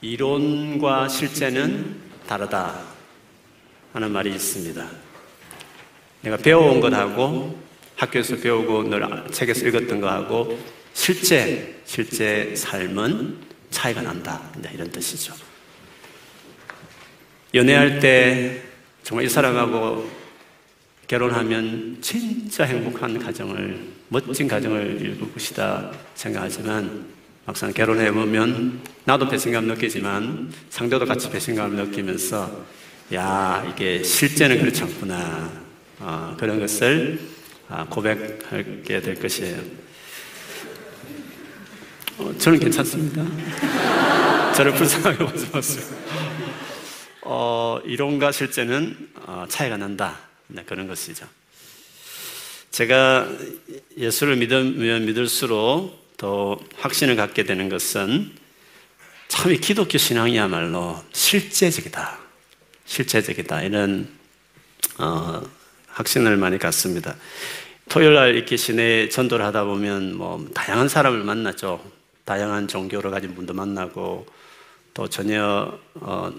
이론과 실제는 다르다 하는 말이 있습니다. 내가 배워온 것하고 학교에서 배우고 늘 책에서 읽었던 것하고 실제 실제 삶은 차이가 난다. 이런 뜻이죠. 연애할 때 정말 이 사람하고 결혼하면 진짜 행복한 가정을 멋진 가정을 이룰 것이다 생각하지만 막상 결혼해 보면 나도 배신감 느끼지만 상대도 같이 배신감을 느끼면서 야 이게 실제는 그렇지 않구나 어, 그런 것을 아, 고백하게 될 것이에요. 어, 저는 괜찮습니다. 저를 불쌍하게 보지 마세요. 어, 이론과 실제는 어, 차이가 난다. 네, 그런 것이죠. 제가 예수를 믿으면 믿을수록 더 확신을 갖게 되는 것은 참 이 기독교 신앙이야말로 실제적이다. 실제적이다. 이런 어, 확신을 많이 갖습니다. 토요일 날 이렇게 시내 전도를 하다 보면 뭐 다양한 사람을 만나죠. 다양한 종교를 가진 분도 만나고 또 전혀 어,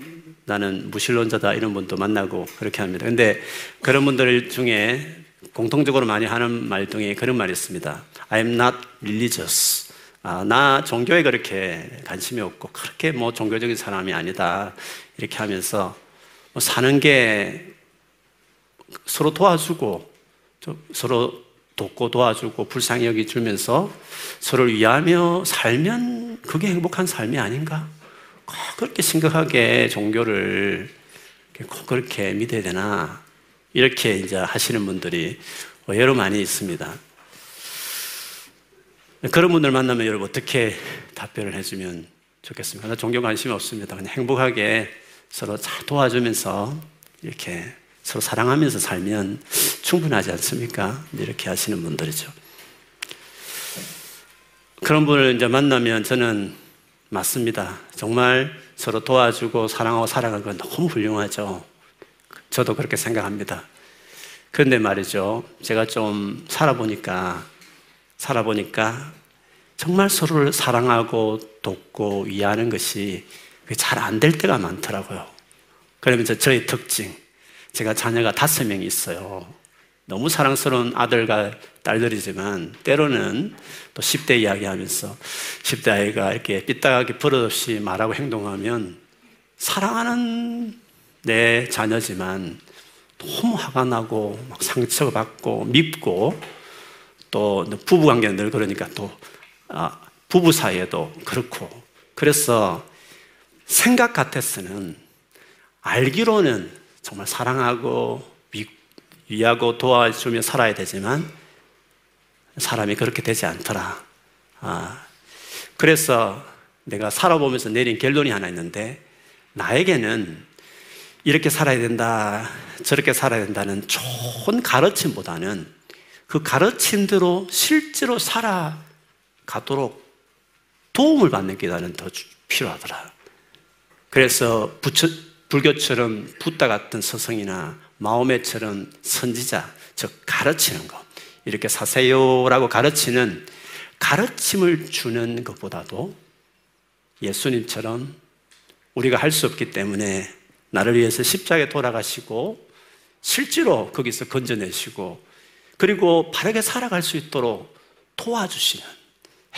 나는 무신론자다 이런 분도 만나고 그렇게 합니다. 근데 그런 분들 중에 공통적으로 많이 하는 말 중에 그런 말이 있습니다. I am not religious. 아, 나 종교에 그렇게 관심이 없고 그렇게 뭐 종교적인 사람이 아니다. 이렇게 하면서 뭐 사는 게 서로 도와주고 서로 돕고 도와주고 불쌍히 여기주면서 서로를 위하며 살면 그게 행복한 삶이 아닌가? 그렇게 심각하게 종교를 꼭 그렇게 믿어야 되나? 이렇게 이제 하시는 분들이 여러 많이 있습니다. 그런 분들 만나면 여러분 어떻게 답변을 해주면 좋겠습니까? 나 종교 관심이 없습니다. 그냥 행복하게 서로 잘 도와주면서 이렇게 서로 사랑하면서 살면 충분하지 않습니까? 이렇게 하시는 분들이죠. 그런 분을 이제 만나면 저는 맞습니다. 정말 서로 도와주고 사랑하고 살아가는 건 너무 훌륭하죠. 저도 그렇게 생각합니다. 그런데 말이죠. 제가 좀 살아보니까, 살아보니까 정말 서로를 사랑하고 돕고 위하는 것이 잘 안 될 때가 많더라고요. 그러면서 저의 특징. 제가 자녀가 다섯 명이 있어요. 너무 사랑스러운 아들과 딸들이지만 때로는 또 10대 이야기 하면서 10대 아이가 이렇게 삐딱하게 버릇없이 말하고 행동하면 사랑하는 내 자녀지만 너무 화가 나고 막 상처받고 밉고 또 부부 관계는 늘 그러니까 또 아, 부부 사이에도 그렇고 그래서 생각 같아서는 알기로는 정말 사랑하고 위하고 도와주며 살아야 되지만 사람이 그렇게 되지 않더라. 아, 그래서 내가 살아보면서 내린 결론이 하나 있는데 나에게는 이렇게 살아야 된다, 저렇게 살아야 된다는 좋은 가르침보다는 그 가르침대로 실제로 살아가도록 도움을 받는 게 나는 더 필요하더라. 그래서 부처, 불교처럼 붓다 같은 서성이나 마오메처럼 선지자, 즉 가르치는 것. 이렇게 사세요라고 가르치는 가르침을 주는 것보다도 예수님처럼 우리가 할 수 없기 때문에 나를 위해서 십자가에 돌아가시고 실제로 거기서 건져내시고 그리고 바르게 살아갈 수 있도록 도와주시는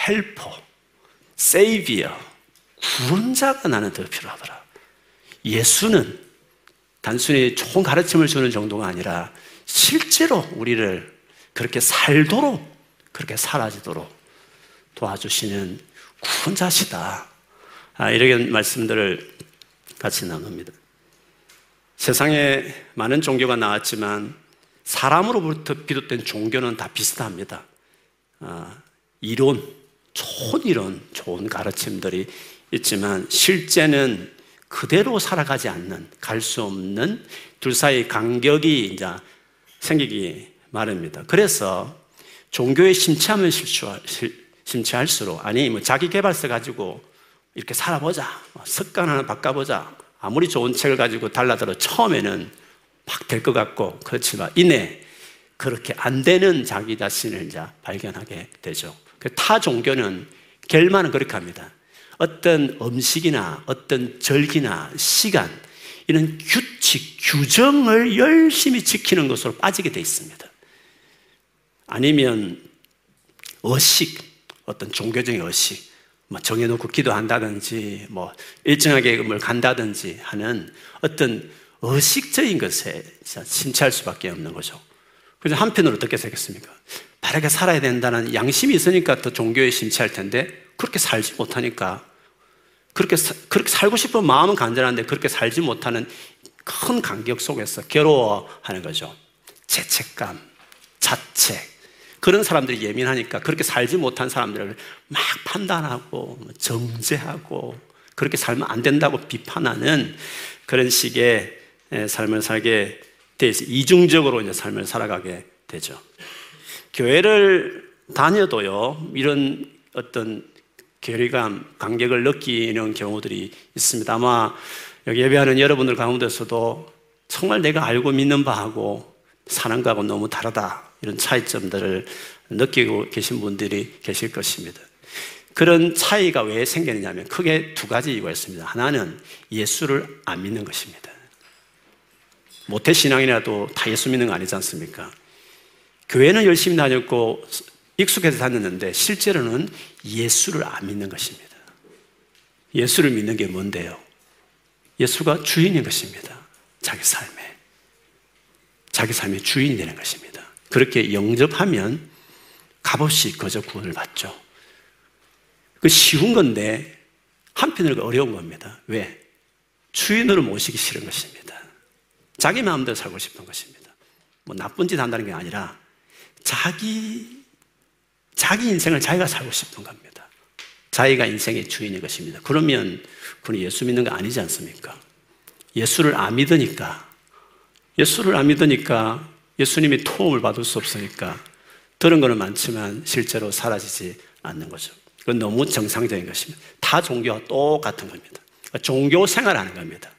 헬퍼, 세이비어, 구원자가 나는 더 필요하더라. 예수는 단순히 좋은 가르침을 주는 정도가 아니라 실제로 우리를 그렇게 살도록 그렇게 사라지도록 도와주시는 구원자시다. 아, 이런 말씀들을 같이 나눕니다. 세상에 많은 종교가 나왔지만 사람으로부터 비롯된 종교는 다 비슷합니다. 아, 이론, 좋은 이론, 좋은 가르침들이 있지만 실제는 그대로 살아가지 않는, 갈 수 없는 둘 사이 간격이 이제 생기기 마련입니다. 그래서 종교에 심취하면 심취할수록, 아니, 뭐 자기 개발서 가지고 이렇게 살아보자. 습관 하나 바꿔보자. 아무리 좋은 책을 가지고 달라들어 처음에는 막 될 것 같고 그렇지만 이내 그렇게 안 되는 자기 자신을 이제 발견하게 되죠. 그타 종교는 결말은 그렇게 합니다. 어떤 음식이나 어떤 절기나 시간, 이런 규칙, 규정을 열심히 지키는 것으로 빠지게 되어 있습니다. 아니면 의식, 어떤 종교적인 의식, 뭐 정해놓고 기도한다든지, 뭐 일정하게 뭘 간다든지 하는 어떤 의식적인 것에 심취할 수밖에 없는 거죠. 그래서 한편으로 어떻게 생겼습니까? 바르게 살아야 된다는 양심이 있으니까 더 종교에 심취할 텐데 그렇게 살지 못하니까 그렇게 그렇게 살고 싶은 마음은 간절한데 그렇게 살지 못하는 큰 간격 속에서 괴로워하는 거죠. 죄책감, 자책, 그런 사람들이 예민하니까 그렇게 살지 못한 사람들을 막 판단하고 뭐 정죄하고 그렇게 살면 안 된다고 비판하는 그런 식의 삶을 살게 돼 있어 이중적으로 이제 삶을 살아가게 되죠. 교회를 다녀도요 이런 어떤 괴리감, 간격을 느끼는 경우들이 있습니다. 아마 여기 예배하는 여러분들 가운데서도 정말 내가 알고 믿는 바하고 사는 거하고 너무 다르다. 이런 차이점들을 느끼고 계신 분들이 계실 것입니다. 그런 차이가 왜 생기느냐면 크게 두 가지 이유가 있습니다. 하나는 예수를 안 믿는 것입니다. 모태 신앙이라도 다 예수 믿는 거 아니지 않습니까? 교회는 열심히 다녔고 익숙해서 다녔는데 실제로는 예수를 안 믿는 것입니다. 예수를 믿는 게 뭔데요? 예수가 주인인 것입니다. 자기 삶에. 자기 삶의 주인이 되는 것입니다. 그렇게 영접하면 값없이 거저 구원을 받죠. 그 쉬운 건데 한편으로 어려운 겁니다. 왜? 주인으로 모시기 싫은 것입니다. 자기 마음대로 살고 싶은 것입니다. 뭐 나쁜 짓 한다는 게 아니라 자기 자기 인생을 자기가 살고 싶은 겁니다. 자기가 인생의 주인인 것입니다. 그러면 그는 예수 믿는 거 아니지 않습니까? 예수를 안 믿으니까 예수를 안 믿으니까 예수님이 도움을 받을 수 없으니까 들은 거는 많지만 실제로 사라지지 않는 거죠. 그건 너무 정상적인 것입니다. 다 종교와 똑같은 겁니다. 종교 생활하는 겁니다.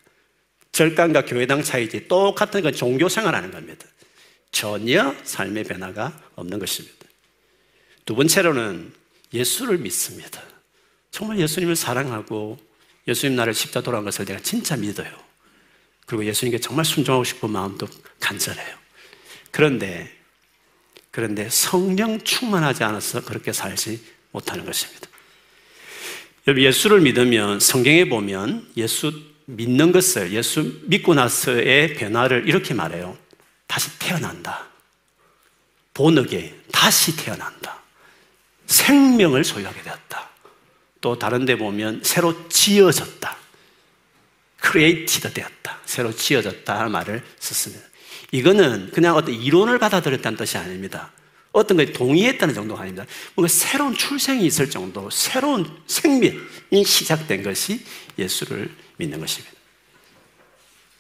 절간과 교회당 차이지 똑같은 건 종교 생활하는 겁니다. 전혀 삶의 변화가 없는 것입니다. 두 번째로는 예수를 믿습니다. 정말 예수님을 사랑하고 예수님 나를 십자 돌아온 것을 내가 진짜 믿어요. 그리고 예수님께 정말 순종하고 싶은 마음도 간절해요. 그런데, 그런데 성령 충만하지 않아서 그렇게 살지 못하는 것입니다. 여러분, 예수를 믿으면 성경에 보면 예수 믿는 것을, 예수 믿고 나서의 변화를 이렇게 말해요. 다시 태어난다. 본역에 다시 태어난다. 생명을 소유하게 되었다. 또 다른 데 보면 새로 지어졌다. created 되었다. 새로 지어졌다 말을 썼습니다. 이거는 그냥 어떤 이론을 받아들였다는 뜻이 아닙니다. 어떤 것에 동의했다는 정도가 아닙니다. 뭔가 새로운 출생이 있을 정도, 새로운 생명이 시작된 것이 예수를 믿는 것입니다.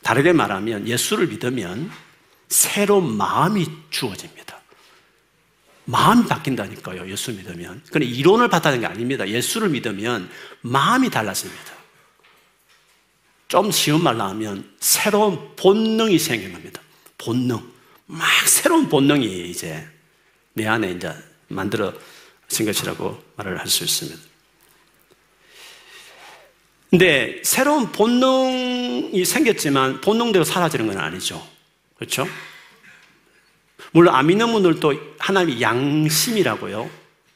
다르게 말하면 예수를 믿으면 새로운 마음이 주어집니다. 마음이 바뀐다니까요, 예수 믿으면. 그건 이론을 받아는 게 아닙니다. 예수를 믿으면 마음이 달라집니다. 좀 쉬운 말로 하면 새로운 본능이 생긴 겁니다. 본능. 막 새로운 본능이 이제 내 안에 이제 만들어진 것이라고 말을 할 수 있습니다. 근데 새로운 본능이 생겼지만 본능대로 사라지는 건 아니죠. 그렇죠? 물론 안 믿는 분들도 하나님이 양심이라고요.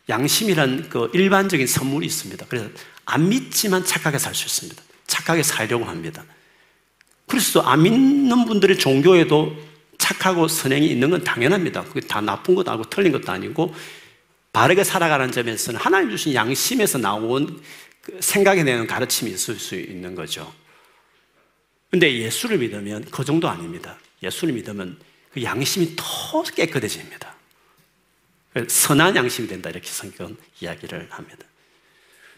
양심이란 그 일반적인 선물이 있습니다. 그래서 안 믿지만 착하게 살 수 있습니다. 착하게 살려고 합니다. 그래서 안 믿는 분들의 종교에도 착하고 선행이 있는 건 당연합니다. 그게 다 나쁜 것도 아니고 틀린 것도 아니고 바르게 살아가는 점에서는 하나님 주신 양심에서 나온 그 생각에 대한 가르침이 있을 수 있는 거죠. 근데 예수를 믿으면 그 정도 아닙니다. 예수를 믿으면 그 양심이 더 깨끗해집니다. 선한 양심이 된다 이렇게 성경 이야기를 합니다.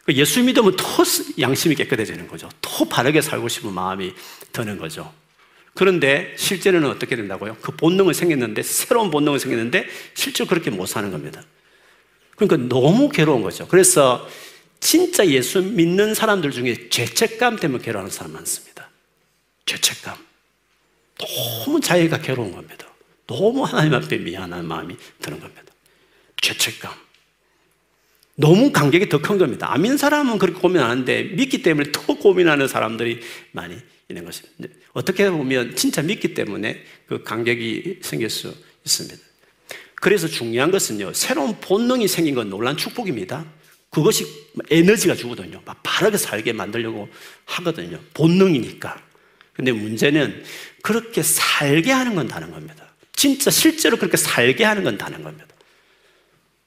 그 예수 믿으면 더 양심이 깨끗해지는 거죠. 더 바르게 살고 싶은 마음이 드는 거죠. 그런데 실제로는 어떻게 된다고요? 그 본능은 생겼는데 새로운 본능은 생겼는데 실제로 그렇게 못 사는 겁니다. 그러니까 너무 괴로운 거죠. 그래서 진짜 예수 믿는 사람들 중에 죄책감 때문에 괴로워하는 사람 많습니다. 죄책감. 너무 자기가 괴로운 겁니다. 너무 하나님 앞에 미안한 마음이 드는 겁니다. 죄책감. 너무 간격이 더 큰 겁니다. 안 믿는 사람은 그렇게 고민 안 하는데 믿기 때문에 더 고민하는 사람들이 많이 있는 것입니다. 어떻게 보면 진짜 믿기 때문에 그 간격이 생길 수 있습니다. 그래서 중요한 것은요, 새로운 본능이 생긴 건 놀란 축복입니다. 그것이 에너지가 주거든요. 막 바르게 살게 만들려고 하거든요. 본능이니까. 근데 문제는 그렇게 살게 하는 건 다른 겁니다. 진짜 실제로 그렇게 살게 하는 건 다른 겁니다.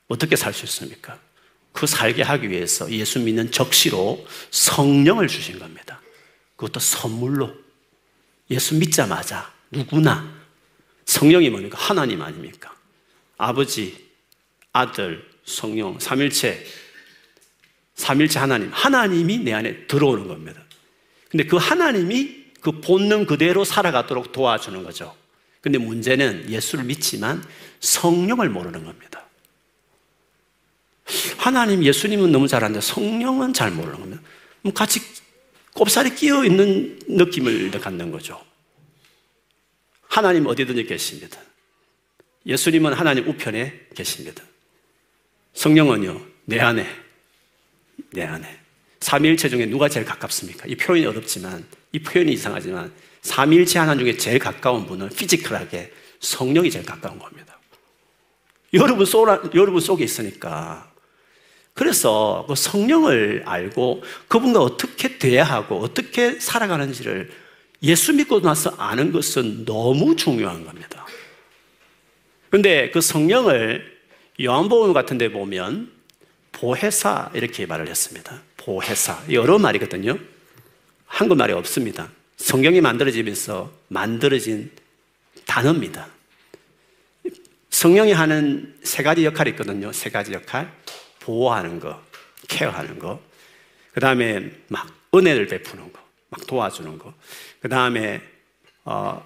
어떻게 살 수 있습니까? 그 살게 하기 위해서 예수 믿는 적시로 성령을 주신 겁니다. 그것도 선물로. 예수 믿자마자 누구나 성령이 뭡니까? 하나님 아닙니까? 아버지, 아들, 성령, 삼일체, 삼일체 하나님, 하나님이 내 안에 들어오는 겁니다. 근데 그 하나님이 그 본능 그대로 살아가도록 도와주는 거죠. 근데 문제는 예수를 믿지만 성령을 모르는 겁니다. 하나님, 예수님은 너무 잘 아는데 성령은 잘 모르는 겁니다. 같이 꼽살이 끼어 있는 느낌을 갖는 거죠. 하나님 어디든지 계십니다. 예수님은 하나님 우편에 계십니다. 성령은요, 내 안에, 내 안에. 삼일체 중에 누가 제일 가깝습니까? 이 표현이 어렵지만, 이 표현이 이상하지만, 삼일체 하나 중에 제일 가까운 분은 피지컬하게 성령이 제일 가까운 겁니다. 여러분 속, 여러분 속에 있으니까 그래서 그 성령을 알고 그분과 어떻게 돼야 하고 어떻게 살아가는지를 예수 믿고 나서 아는 것은 너무 중요한 겁니다. 그런데 그 성령을 요한복음 같은 데 보면 보혜사 이렇게 말을 했습니다. 보혜사. 여러 말이거든요. 한국말이 없습니다. 성경이 만들어지면서 만들어진 단어입니다. 성령이 하는 세 가지 역할이 있거든요. 세 가지 역할. 보호하는 거, 케어하는 거, 그 다음에 막 은혜를 베푸는 거, 막 도와주는 거, 그 다음에 어,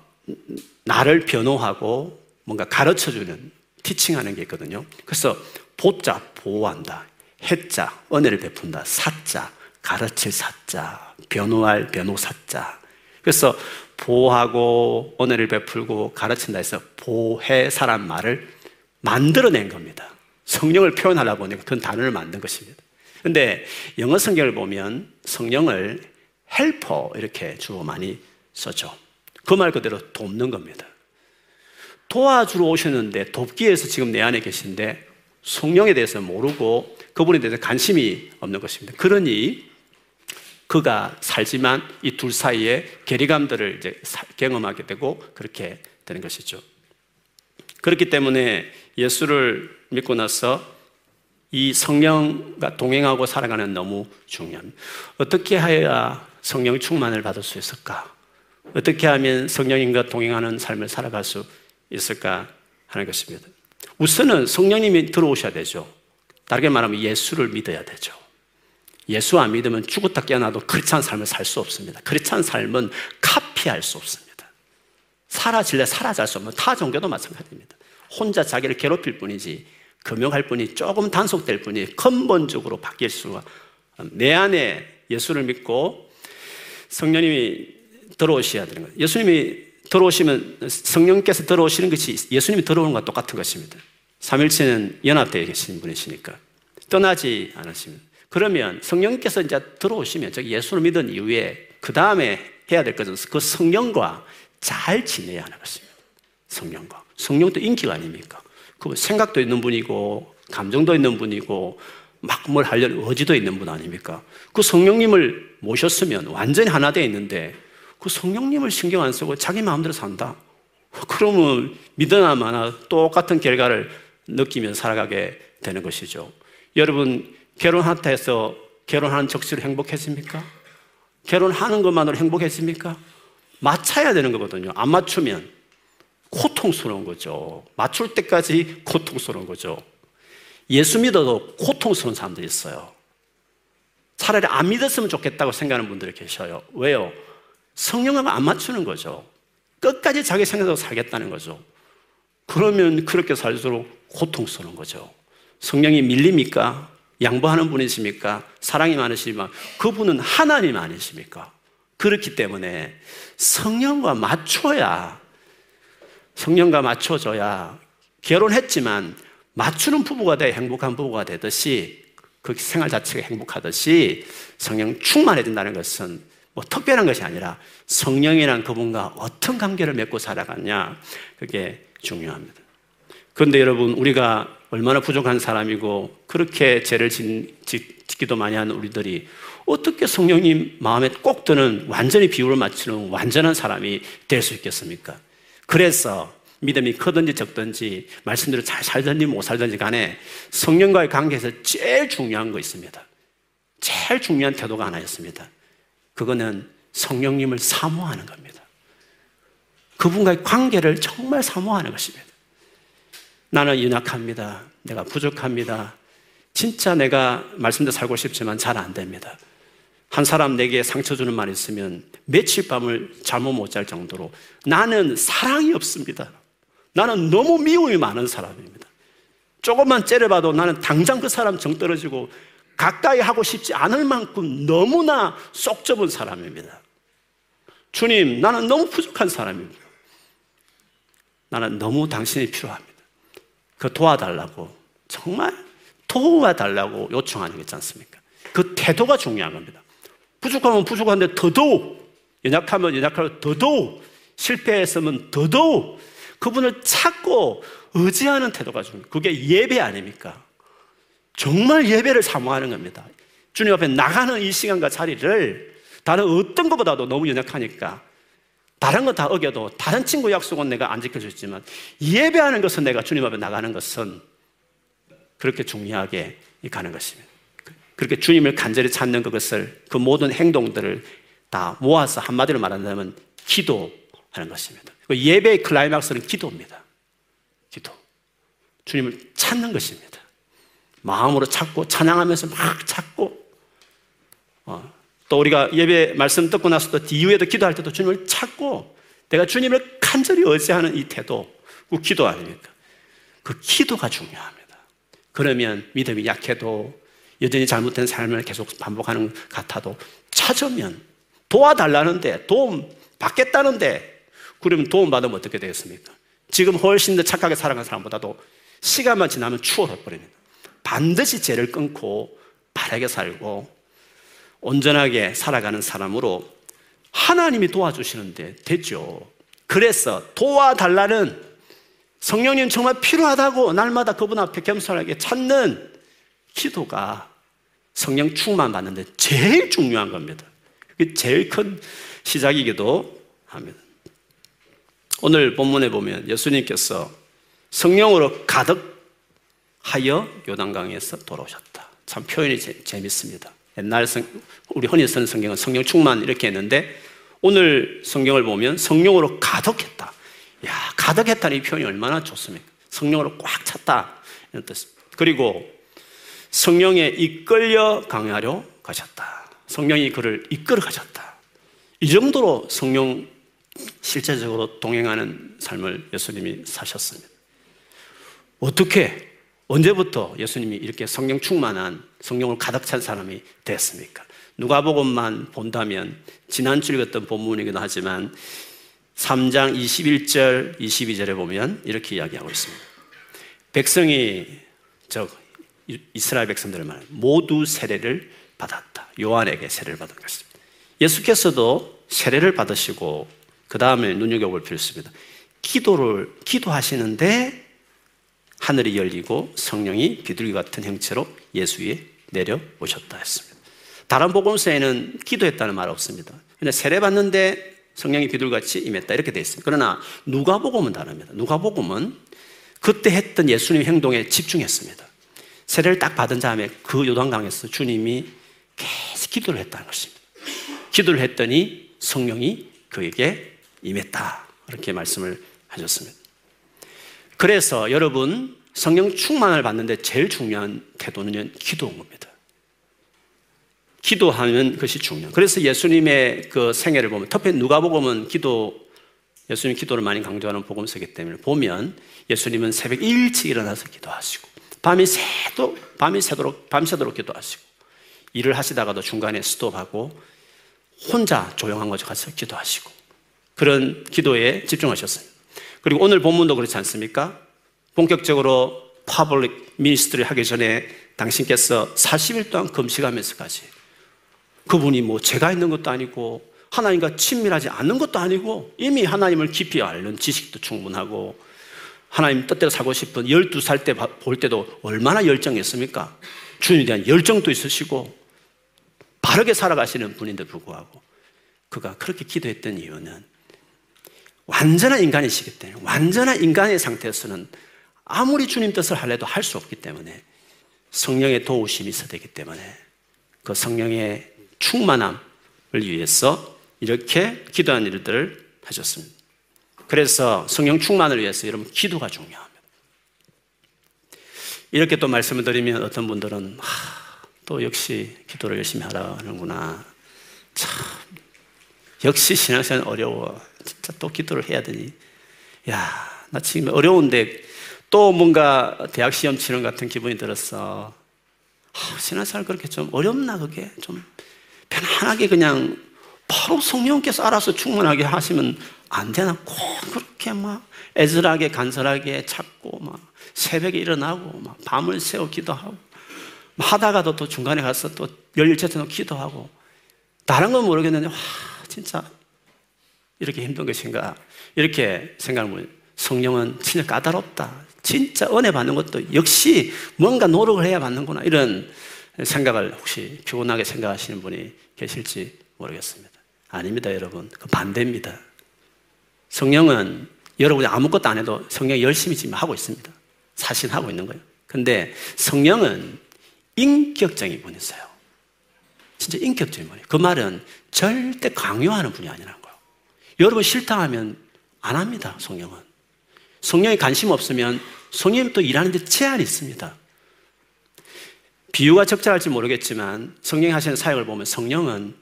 나를 변호하고 뭔가 가르쳐주는 티칭하는 게 있거든요. 그래서 보자 보호한다, 해자 은혜를 베푼다, 사자 가르칠 사자, 변호할 변호사자. 그래서 보호하고 은혜를 베풀고 가르친다 해서 보혜사란 말을 만들어낸 겁니다. 성령을 표현하려 보니까 그런 단어를 만든 것입니다. 근데 영어 성경을 보면 성령을 헬퍼 이렇게 주로 많이 썼죠. 그 말 그대로 돕는 겁니다. 도와주러 오셨는데 돕기 위해서 지금 내 안에 계신데 성령에 대해서 모르고 그분에 대해서 관심이 없는 것입니다. 그러니 그가 살지만 이 둘 사이에 괴리감들을 이제 경험하게 되고 그렇게 되는 것이죠. 그렇기 때문에 예수를 믿고 나서 이 성령과 동행하고 살아가는 너무 중요합니다. 어떻게 해야 성령 충만을 받을 수 있을까? 어떻게 하면 성령님과 동행하는 삶을 살아갈 수 있을까 하는 것입니다. 우선은 성령님이 들어오셔야 되죠. 다르게 말하면 예수를 믿어야 되죠. 예수 안 믿으면 죽었다 깨어나도 크리스찬 삶을 살 수 없습니다. 크리스찬 삶은 카피할 수 없습니다. 사라질래 사라질 수 없는 타 종교도 마찬가지입니다. 혼자 자기를 괴롭힐 뿐이지 금용할 뿐이 조금 단속될 뿐이 근본적으로 바뀔 수가 내 안에 예수를 믿고 성령님이 들어오셔야 되는 거예요. 예수님이 들어오시면 성령께서 들어오시는 것이 예수님이 들어오는 것과 똑같은 것입니다. 삼일체는 연합되어 계신 분이시니까 떠나지 않으시면 그러면 성령께서 이제 들어오시면 즉 예수를 믿은 이후에 그 다음에 해야 될 것은 그 성령과 잘 지내야 하는 것입니다. 성령과. 성령도 인기가 아닙니까? 그 생각도 있는 분이고, 감정도 있는 분이고, 막 뭘 하려는 의지도 있는 분 아닙니까? 그 성령님을 모셨으면 완전히 하나 되어 있는데, 그 성령님을 신경 안 쓰고 자기 마음대로 산다. 그러면 믿으나 마나 똑같은 결과를 느끼며 살아가게 되는 것이죠. 여러분, 결혼한다 해서 결혼하는 적시로 행복했습니까? 결혼하는 것만으로 행복했습니까? 맞춰야 되는 거거든요. 안 맞추면 고통스러운 거죠. 맞출 때까지 고통스러운 거죠. 예수 믿어도 고통스러운 사람들이 있어요. 차라리 안 믿었으면 좋겠다고 생각하는 분들이 계셔요. 왜요? 성령을 안 맞추는 거죠. 끝까지 자기 생각대로 살겠다는 거죠. 그러면 그렇게 살수록 고통스러운 거죠. 성령이 밀립니까? 양보하는 분이십니까? 사랑이 많으시지만 그분은 하나님 아니십니까? 그렇기 때문에 성령과 맞춰야 성령과 맞춰줘야 결혼했지만 맞추는 부부가 돼 행복한 부부가 되듯이 그 생활 자체가 행복하듯이 성령 충만해진다는 것은 뭐 특별한 것이 아니라 성령이란 그분과 어떤 관계를 맺고 살아갔냐 그게 중요합니다. 그런데 여러분 우리가 얼마나 부족한 사람이고 그렇게 죄를 짓기도 많이 하는 우리들이 어떻게 성령님 마음에 꼭 드는 완전히 비율을 맞추는 완전한 사람이 될 수 있겠습니까? 그래서 믿음이 크든지 적든지 말씀대로 잘 살든지 못 살든지 간에 성령과의 관계에서 제일 중요한 거 있습니다. 제일 중요한 태도가 하나 있습니다. 그거는 성령님을 사모하는 겁니다. 그분과의 관계를 정말 사모하는 것입니다. 나는 연약합니다. 내가 부족합니다. 진짜 내가 말씀대로 살고 싶지만 잘 안 됩니다. 한 사람 내게 상처 주는 말 있으면 며칠 밤을 잠을 못 잘 정도로 나는 사랑이 없습니다. 나는 너무 미움이 많은 사람입니다. 조금만 째려봐도 나는 당장 그 사람 정 떨어지고 가까이 하고 싶지 않을 만큼 너무나 쏙 좁은 사람입니다. 주님, 나는 너무 부족한 사람입니다. 나는 너무 당신이 필요합니다. 그 도와달라고 정말 도와달라고 요청하는 게 있지 않습니까? 그 태도가 중요한 겁니다. 부족하면 부족한데 더더욱 연약하면 연약하고 더더욱 실패했으면 더더욱 그분을 찾고 의지하는 태도가 중요해요. 그게 예배 아닙니까? 정말 예배를 사모하는 겁니다. 주님 앞에 나가는 이 시간과 자리를 다른 어떤 것보다도 너무 연약하니까 다른 거다 어겨도 다른 친구 약속은 내가 안 지켜줬지만 예배하는 것은 내가 주님 앞에 나가는 것은 그렇게 중요하게 가는 것입니다. 그렇게 주님을 간절히 찾는 그것을 그 모든 행동들을 다 모아서 한마디로 말한다면 기도하는 것입니다. 그 예배의 클라이막스는 기도입니다. 기도. 주님을 찾는 것입니다. 마음으로 찾고 찬양하면서 막 찾고 어, 또 우리가 예배 말씀 듣고 나서 또 이후에도 기도할 때도 주님을 찾고 내가 주님을 간절히 의지하는 이 태도 그 기도 아닙니까? 그 기도가 중요합니다. 그러면 믿음이 약해도 여전히 잘못된 삶을 계속 반복하는 것 같아도 찾으면 도와달라는데 도움 받겠다는데 그러면 도움 받으면 어떻게 되겠습니까? 지금 훨씬 더 착하게 살아가는 사람보다도 시간만 지나면 추월해 버립니다. 반드시 죄를 끊고 바르게 살고 온전하게 살아가는 사람으로 하나님이 도와주시는데 됐죠. 그래서 도와달라는 성령님 정말 필요하다고 날마다 그분 앞에 겸손하게 찾는 기도가 성령 충만 받는데 제일 중요한 겁니다. 그게 제일 큰 시작이기도 합니다. 오늘 본문에 보면 예수님께서 성령으로 가득하여 요단강에서 돌아오셨다. 참 표현이 재, 재밌습니다. 옛날 성, 우리 흔히 쓰는 성경은 성령 충만 이렇게 했는데 오늘 성경을 보면 성령으로 가득했다. 야, 가득했다는 이 표현이 얼마나 좋습니까? 성령으로 꽉 찼다. 이런 뜻. 그리고 성령에 이끌려 강하려 가셨다. 성령이 그를 이끌어 가셨다. 이 정도로 성령 실제적으로 동행하는 삶을 예수님이 사셨습니다. 어떻게 언제부터 예수님이 이렇게 성령 충만한 성령을 가득 찬 사람이 됐습니까? 누가복음만 본다면 지난주 읽었던 본문이기도 하지만 3장 21절, 22절에 보면 이렇게 이야기하고 있습니다. 백성이 저 이스라엘 백성들을 말 모두 세례를 받았다. 요한에게 세례를 받은 것입니다. 예수께서도 세례를 받으시고 그 다음에 눈여겨볼 필요 있습니다. 기도를 기도하시는데 하늘이 열리고 성령이 비둘기 같은 형체로 예수 위에 내려오셨다 했습니다. 다른 복음서에는 기도했다는 말 없습니다. 근데 세례 받는데 성령이 비둘같이 임했다 이렇게 되어 있습니다. 그러나 누가복음은 다릅니다. 누가복음은 그때 했던 예수님 행동에 집중했습니다. 세례를 딱 받은 다음에 그 요단강에서 주님이 계속 기도를 했다는 것입니다. 기도를 했더니 성령이 그에게 임했다. 이렇게 말씀을 하셨습니다. 그래서 여러분 성령 충만을 받는데 제일 중요한 태도는 기도인 겁니다. 기도하는 것이 중요해요. 그래서 예수님의 그 생애를 보면 특히 누가복음은 기도 예수님 기도를 많이 강조하는 복음서이기 때문에 보면 예수님은 새벽 일찍 일어나서 기도하시고 밤이 새도 밤이 새도록 밤새도록 기도하시고 일을 하시다가도 중간에 스톱하고 혼자 조용한 곳에 가서 기도하시고 그런 기도에 집중하셨어요. 그리고 오늘 본문도 그렇지 않습니까? 본격적으로 파블릭 미니스트를 하기 전에 당신께서 40일 동안 금식하면서까지 그분이 뭐 죄가 있는 것도 아니고 하나님과 친밀하지 않는 것도 아니고 이미 하나님을 깊이 아는 지식도 충분하고 하나님 뜻대로 살고 싶은 12살 때 볼 때도 얼마나 열정했습니까? 주님에 대한 열정도 있으시고 바르게 살아가시는 분인데 불구하고 그가 그렇게 기도했던 이유는 완전한 인간이시기 때문에 완전한 인간의 상태에서는 아무리 주님 뜻을 하려도 할 수 없기 때문에 성령의 도우심이 있어야 되기 때문에 그 성령의 충만함을 위해서 이렇게 기도한 일들을 하셨습니다. 그래서 성령 충만을 위해서 여러분 기도가 중요합니다. 이렇게 또 말씀을 드리면 어떤 분들은 하, 또 역시 기도를 열심히 하라는구나. 참 역시 신앙생활 어려워. 진짜 또 기도를 해야 되니. 야, 나 지금 어려운데 또 뭔가 대학 시험 치는 같은 기분이 들었어. 아, 신앙생활 그렇게 좀 어렵나 그게 좀 편안하게 그냥 바로 성령께서 알아서 충분하게 하시면 안 되나? 꼭 그렇게 막 애절하게 간절하게 찾고 막 새벽에 일어나고 막 밤을 새워 기도하고 하다가도 또 중간에 가서 또 열일체처럼 기도하고 다른 건 모르겠는데 와 진짜 이렇게 힘든 것인가? 이렇게 생각하면 성령은 진짜 까다롭다. 진짜 은혜 받는 것도 역시 뭔가 노력을 해야 받는구나. 이런 생각을 혹시 피곤하게 생각하시는 분이 계실지 모르겠습니다. 아닙니다 여러분. 그 반대입니다 성령은 여러분이 아무것도 안 해도 성령이 열심히 지금 하고 있습니다. 사실 하고 있는 거예요. 근데 성령은 인격적인 분이세요. 진짜 인격적인 분이에요. 그 말은 절대 강요하는 분이 아니라는 거예요. 여러분 싫다 하면 안 합니다, 성령은. 성령이 관심 없으면 성령님 또 일하는데 제한이 있습니다. 비유가 적절할지 모르겠지만 성령이 하시는 사역을 보면 성령은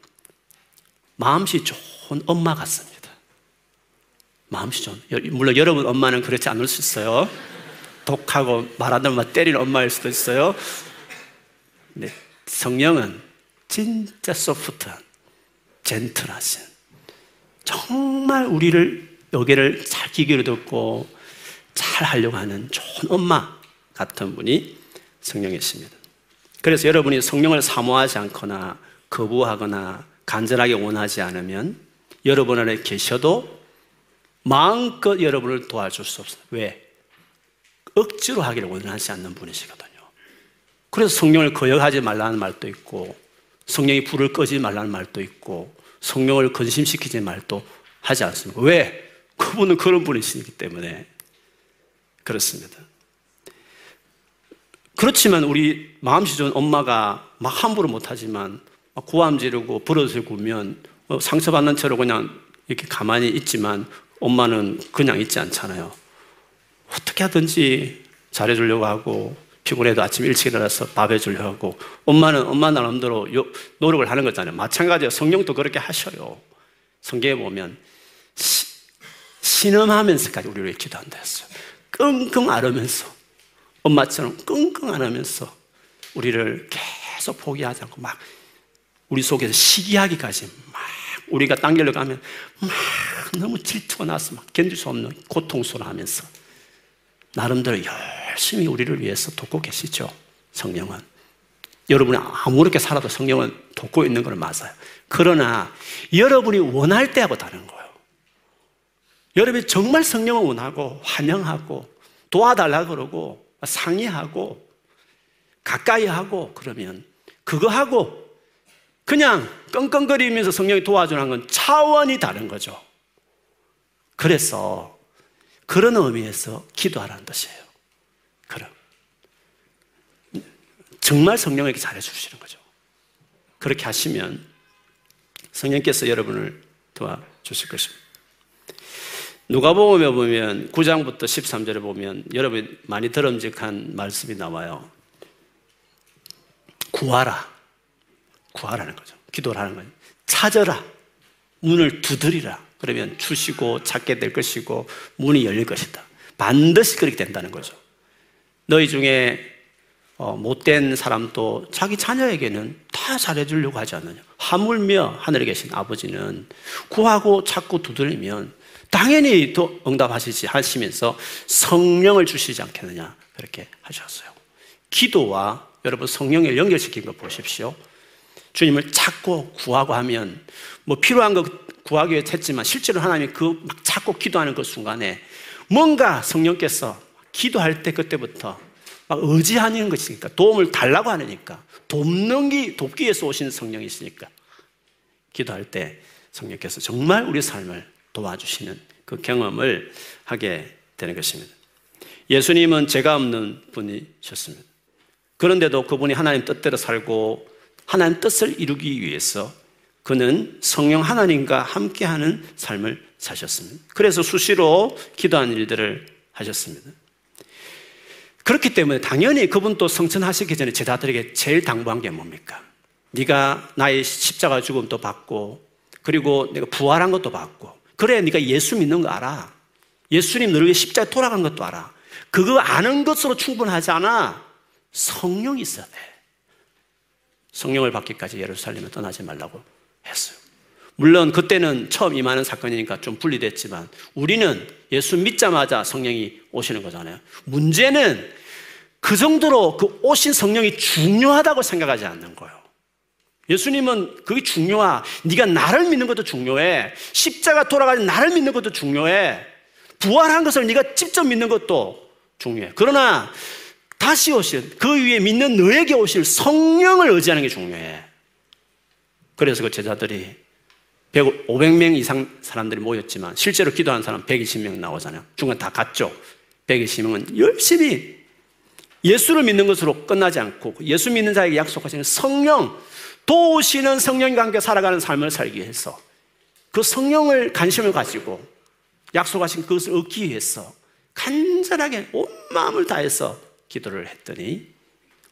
마음씨 좋은 엄마 같습니다. 마음씨 좋은. 물론 여러분 엄마는 그렇지 않을 수 있어요. 독하고 말하는 말 때리는 엄마일 수도 있어요. 근데 성령은 진짜 소프트한, 젠틀하신, 정말 우리를 여기를 잘 기기로 듣고 잘 하려고 하는 좋은 엄마 같은 분이 성령이십니다. 그래서 여러분이 성령을 사모하지 않거나 거부하거나 간절하게 원하지 않으면 여러분 안에 계셔도 마음껏 여러분을 도와줄 수 없어요. 왜? 억지로 하기를 원하지 않는 분이시거든요. 그래서 성령을 거역하지 말라는 말도 있고, 성령이 불을 끄지 말라는 말도 있고, 성령을 건심시키지 말도 하지 않습니다. 왜? 그분은 그런 분이시기 때문에 그렇습니다. 그렇지만 우리 마음씨 좋은 엄마가 막 함부로 못하지만 고함 지르고 버릇을 구면 어, 상처받는 채로 그냥 이렇게 가만히 있지만 엄마는 그냥 있지 않잖아요. 어떻게 하든지 잘해주려고 하고 피곤해도 아침 일찍 일어나서 밥 해주려고 하고 엄마는 엄마 나름대로 노력을 하는 거잖아요. 마찬가지로 성령도 그렇게 하셔요. 성경에 보면 시, 신음하면서까지 우리를 기도한다 했어요. 끙끙 앓으면서 엄마처럼 끙끙 앓으면서 우리를 계속 포기하지 않고 막 우리 속에서 시기하기까지 막 우리가 딴 길로 가면 막 너무 질투가 나서 막 견딜 수 없는 고통스러워 하면서 나름대로 열심히 우리를 위해서 돕고 계시죠. 성령은. 여러분이 아무렇게 살아도 성령은 돕고 있는 걸 맞아요. 그러나 여러분이 원할 때하고 다른 거예요. 여러분이 정말 성령을 원하고 환영하고 도와달라 그러고 상의하고 가까이 하고 그러면 그거 하고 그냥 끙끙거리면서 성령이 도와주는 건 차원이 다른 거죠. 그래서 그런 의미에서 기도하라는 뜻이에요. 그럼. 정말 성령에게 잘해 주시는 거죠. 그렇게 하시면 성령께서 여러분을 도와주실 것입니다. 누가복음에 보면 9장부터 13절에 보면 여러분 많이 들음직한 말씀이 나와요. 구하라. 구하라는 거죠. 기도를 하는 거죠. 찾아라. 문을 두드리라. 그러면 주시고 찾게 될 것이고 문이 열릴 것이다. 반드시 그렇게 된다는 거죠. 너희 중에 어, 못된 사람도 자기 자녀에게는 다 잘해주려고 하지 않느냐. 하물며 하늘에 계신 아버지는 구하고 찾고 두드리면 당연히 또 응답하시지 하시면서 성령을 주시지 않겠느냐. 그렇게 하셨어요. 기도와 여러분 성령에 연결시킨 거 보십시오. 주님을 찾고 구하고 하면 뭐 필요한 거 구하기 위해 했지만 실제로 하나님이 그 막 찾고 기도하는 그 순간에 뭔가 성령께서 기도할 때 그때부터 막 의지하는 것이니까 도움을 달라고 하니까 돕는 기 돕기 위해서 오신 성령이 있으니까 기도할 때 성령께서 정말 우리 삶을 도와주시는 그 경험을 하게 되는 것입니다. 예수님은 죄가 없는 분이셨습니다. 그런데도 그분이 하나님 뜻대로 살고 하나님 뜻을 이루기 위해서 그는 성령 하나님과 함께하는 삶을 사셨습니다. 그래서 수시로 기도한 일들을 하셨습니다. 그렇기 때문에 당연히 그분도 성천하시기 전에 제자들에게 제일 당부한 게 뭡니까? 네가 나의 십자가 죽음도 받고 그리고 내가 부활한 것도 받고 그래 네가 예수 믿는 거 알아. 예수님 너를 위해 십자가 돌아간 것도 알아. 그거 아는 것으로 충분하지 않아. 성령이 있어야 돼. 성령을 받기까지 예루살렘에 떠나지 말라고 했어요. 물론 그때는 처음 임하는 사건이니까 좀 분리됐지만 우리는 예수 믿자마자 성령이 오시는 거잖아요. 문제는 그 정도로 그 오신 성령이 중요하다고 생각하지 않는 거예요. 예수님은 그게 중요하. 네가 나를 믿는 것도 중요해. 십자가 돌아가는 나를 믿는 것도 중요해. 부활한 것을 네가 직접 믿는 것도 중요해. 그러나 다시 오실 그 위에 믿는 너에게 오실 성령을 의지하는 게 중요해. 그래서 그 제자들이 100, 500명 이상 사람들이 모였지만 실제로 기도한 사람 120명 나오잖아요. 중간 다 갔죠. 120명은 열심히 예수를 믿는 것으로 끝나지 않고 예수 믿는 자에게 약속하시는 성령, 도우시는 성령과 함께 살아가는 삶을 살기 위해서 그 성령을 관심을 가지고 약속하신 그것을 얻기 위해서 간절하게 온 마음을 다해서 기도를 했더니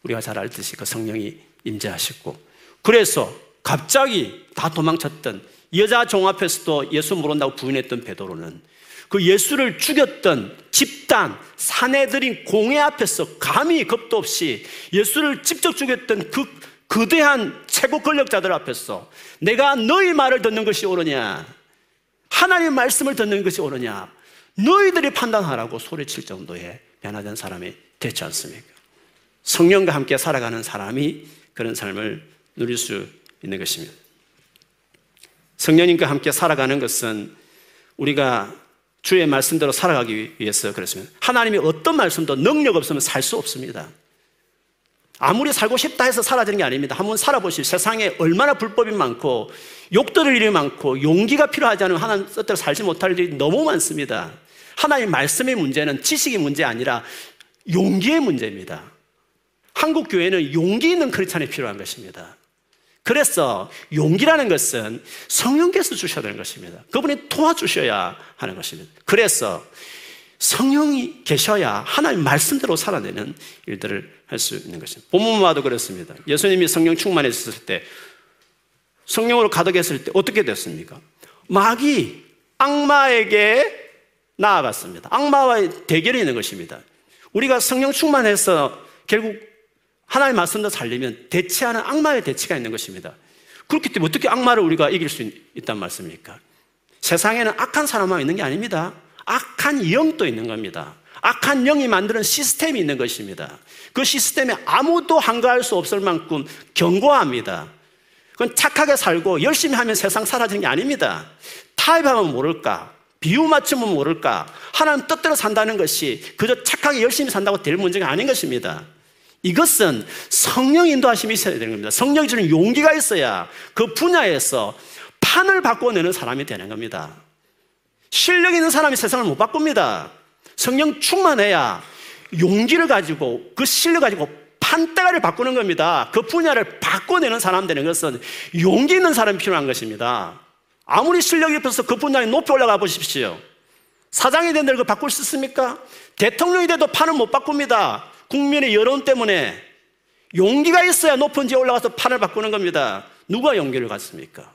우리가 잘 알듯이 그 성령이 임재하셨고 그래서 갑자기 다 도망쳤던 여자 종 앞에서도 예수 모른다고 부인했던 베드로는 그 예수를 죽였던 집단 사내들인 공회 앞에서 감히 겁도 없이 예수를 직접 죽였던 그 거대한 최고 권력자들 앞에서 내가 너희 말을 듣는 것이 옳으냐 하나님의 말씀을 듣는 것이 옳으냐 너희들이 판단하라고 소리칠 정도의 변화된 사람이 됐지 않습니까? 성령과 함께 살아가는 사람이 그런 삶을 누릴 수 있는 것입니다. 성령님과 함께 살아가는 것은 우리가 주의 말씀대로 살아가기 위해서 그렇습니다. 하나님이 어떤 말씀도 능력 없으면 살 수 없습니다. 아무리 살고 싶다 해서 사라지는 게 아닙니다. 한번 살아보시 세상에 얼마나 불법이 많고 욕들을 일이 많고 용기가 필요하지 않으면 하나님 뜻대로 살지 못할 일이 너무 많습니다. 하나님 말씀의 문제는 지식의 문제 아니라 용기의 문제입니다. 한국 교회는 용기 있는 크리스찬이 필요한 것입니다. 그래서 용기라는 것은 성령께서 주셔야 되는 것입니다. 그분이 도와주셔야 하는 것입니다. 그래서 성령이 계셔야 하나님 말씀대로 살아내는 일들을 할 수 있는 것입니다. 본문마도 그렇습니다. 예수님이 성령 충만했을 때, 성령으로 가득했을 때 어떻게 됐습니까? 마귀, 악마에게 나아갔습니다. 악마와의 대결이 있는 것입니다. 우리가 성령 충만해서 결국 하나님 말씀도 살리면 대체하는 악마의 대치가 있는 것입니다. 그렇기 때문에 어떻게 악마를 우리가 이길 수 있단 말씀입니까? 세상에는 악한 사람만 있는 게 아닙니다. 악한 영도 있는 겁니다. 악한 영이 만드는 시스템이 있는 것입니다. 그 시스템에 아무도 한가할 수 없을 만큼 견고합니다. 그건 착하게 살고 열심히 하면 세상 사라지는 게 아닙니다. 타협하면 모를까? 비유 맞추면 모를까? 하나님 뜻대로 산다는 것이 그저 착하게 열심히 산다고 될 문제가 아닌 것입니다. 이것은 성령 인도하심이 있어야 되는 겁니다. 성령이 주는 용기가 있어야 그 분야에서 판을 바꿔내는 사람이 되는 겁니다. 실력 있는 사람이 세상을 못 바꿉니다. 성령 충만해야 용기를 가지고 그 실력 가지고 판대가를 바꾸는 겁니다. 그 분야를 바꿔내는 사람 되는 것은 용기 있는 사람이 필요한 것입니다. 아무리 실력이 없어서 그 분야에 높이 올라가 보십시오. 사장이 된들 그 바꿀 수 있습니까? 대통령이 돼도 판을 못 바꿉니다. 국민의 여론 때문에 용기가 있어야 높은 지에 올라가서 판을 바꾸는 겁니다. 누가 용기를 갖습니까?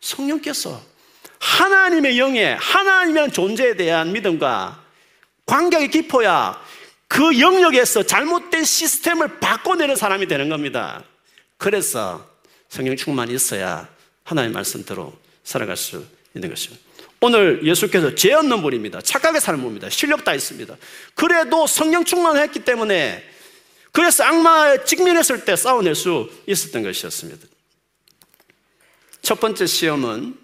성령께서 하나님의 영에 하나님의 존재에 대한 믿음과 관계가 깊어야 그 영역에서 잘못된 시스템을 바꿔내는 사람이 되는 겁니다. 그래서 성령 충만이 있어야 하나님의 말씀대로 살아갈 수 있는 것입니다. 오늘 예수께서 죄 없는 분입니다. 착하게 사는 분입니다. 실력 다 있습니다. 그래도 성령 충만했기 때문에 그래서 악마에 직면했을 때 싸워낼 수 있었던 것이었습니다. 첫 번째 시험은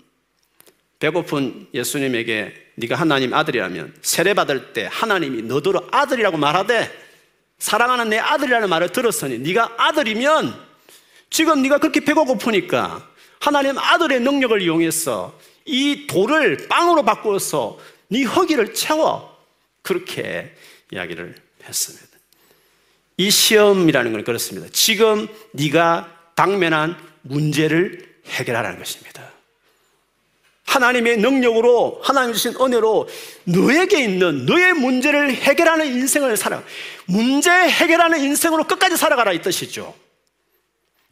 배고픈 예수님에게 네가 하나님 아들이라면 세례받을 때 하나님이 너더러 아들이라고 말하되 사랑하는 내 아들이라는 말을 들었으니 네가 아들이면 지금 네가 그렇게 배가 고프니까 하나님 아들의 능력을 이용해서 이 돌을 빵으로 바꾸어서 네 허기를 채워 그렇게 이야기를 했습니다. 이 시험이라는 건 그렇습니다. 지금 네가 당면한 문제를 해결하라는 것입니다. 하나님의 능력으로 하나님 주신 은혜로 너에게 있는 너의 문제를 해결하는 인생을 살아 문제 해결하는 인생으로 끝까지 살아가라 이 뜻이죠.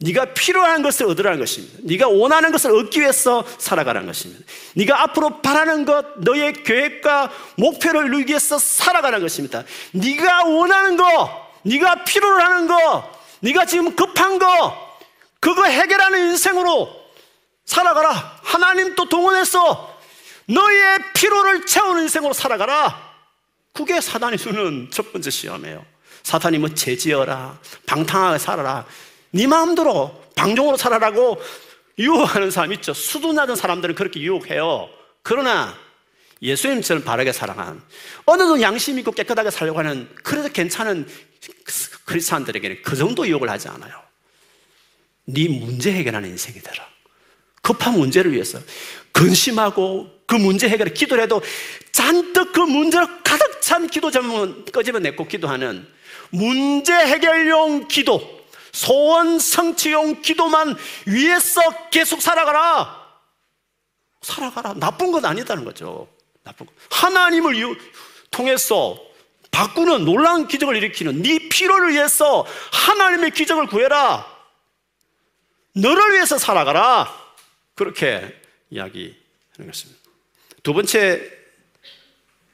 네가 필요한 것을 얻으라는 것입니다. 네가 원하는 것을 얻기 위해서 살아가라는 것입니다. 네가 앞으로 바라는 것, 너의 계획과 목표를 이루기 위해서 살아가라는 것입니다. 네가 원하는 거, 네가 필요로 하는 거, 네가 지금 급한 거, 그거 해결하는 인생으로 살아가라. 하나님 또 동원해서 너의 피로를 채우는 인생으로 살아가라. 그게 사단이 주는 첫 번째 시험이에요. 사탄이 뭐 제지어라, 방탕하게 살아라, 네 마음대로 방종으로 살아라고 유혹하는 사람 있죠. 낮은 사람들은 그렇게 유혹해요. 그러나 예수님처럼 바르게 살아간 어느 정도 양심 있고 깨끗하게 살려고 하는 그래도 괜찮은 크리스찬들에게는 그 정도 유혹을 하지 않아요. 네 문제 해결하는 인생이 되라. 급한 문제를 위해서 근심하고 그 문제 해결에 기도를 해도 잔뜩 그 문제로 가득 찬 기도 제목은 꺼집어내고 기도하는 문제 해결용 기도, 소원 성취용 기도만 위해서 계속 살아가라. 살아가라. 나쁜 건 아니다는 거죠. 나쁜 거. 하나님을 통해서 바꾸는 놀라운 기적을 일으키는 네 필요를 위해서 하나님의 기적을 구해라. 너를 위해서 살아가라. 그렇게 이야기하는 것입니다. 두 번째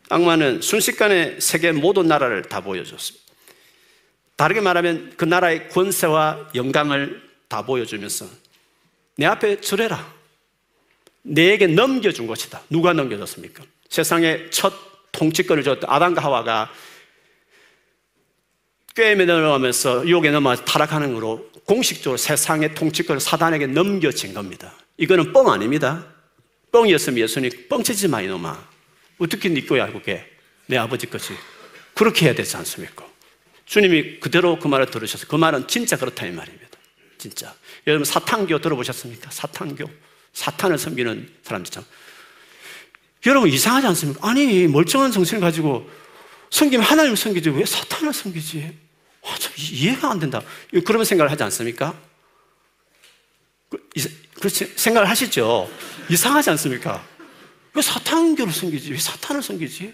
악마는 순식간에 세계 모든 나라를 다 보여줬습니다. 다르게 말하면 그 나라의 권세와 영광을 다 보여주면서 내 앞에 절해라. 내에게 넘겨준 것이다. 누가 넘겨줬습니까? 세상의 첫 통치권을 줬던 아담과 하와가 꾀임에 넘어가면서 유혹에 넘어 타락하는 으로 공식적으로 세상의 통치권을 사단에게 넘겨진 겁니다. 이거는 뻥 아닙니다. 뻥이었으면 예수님 뻥치지 마 이놈아. 어떻게 네 거야 그게 내 아버지 것이 그렇게 해야 되지 않습니까? 주님이 그대로 그 말을 들으셔서 그 말은 진짜 그렇다 이 말입니다. 진짜 여러분 사탄교 들어보셨습니까? 사탄교 사탄을 섬기는 사람들죠. 여러분 이상하지 않습니까? 아니 멀쩡한 정신을 가지고 섬기면 하나님을 섬기지 왜 사탄을 섬기지? 아, 참 이해가 안 된다. 그런 생각을 하지 않습니까? 그, 그렇지 생각을 하시죠. 이상하지 않습니까? 왜 사탄교를 섬기지? 왜 사탄을 섬기지?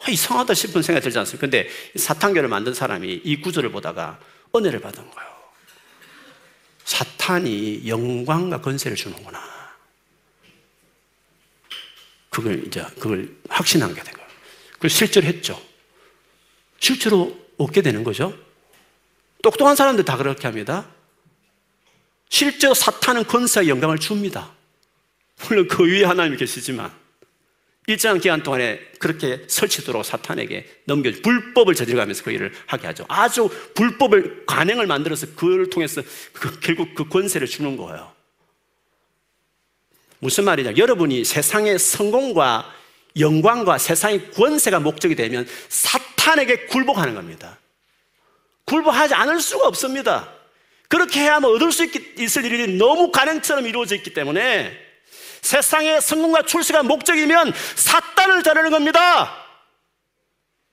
아, 이상하다 싶은 생각이 들지 않습니까? 근데 사탄교를 만든 사람이 이 구절을 보다가 은혜를 받은 거예요. 사탄이 영광과 건세를 주는구나. 그걸 이제 그걸 확신한 게 된 거예요. 그걸 실제로 했죠. 실제로 얻게 되는 거죠. 똑똑한 사람들 다 그렇게 합니다. 실제로 사탄은 권세와 영광을 줍니다. 물론 그 위에 하나님이 계시지만 일정한 기간 동안에 그렇게 설치도록 사탄에게 넘겨 불법을 저질러가면서 그 일을 하게 하죠. 아주 불법을 관행을 만들어서 그를 통해서 그, 결국 그 권세를 주는 거예요. 무슨 말이냐? 여러분이 세상의 성공과 영광과 세상의 권세가 목적이 되면 사탄에게 굴복하는 겁니다. 굴복하지 않을 수가 없습니다. 그렇게 해야만 얻을 수 있, 을 일이 너무 가능처럼 이루어져 있기 때문에 세상의 성공과 출세가 목적이면 사탄을 자르는 겁니다.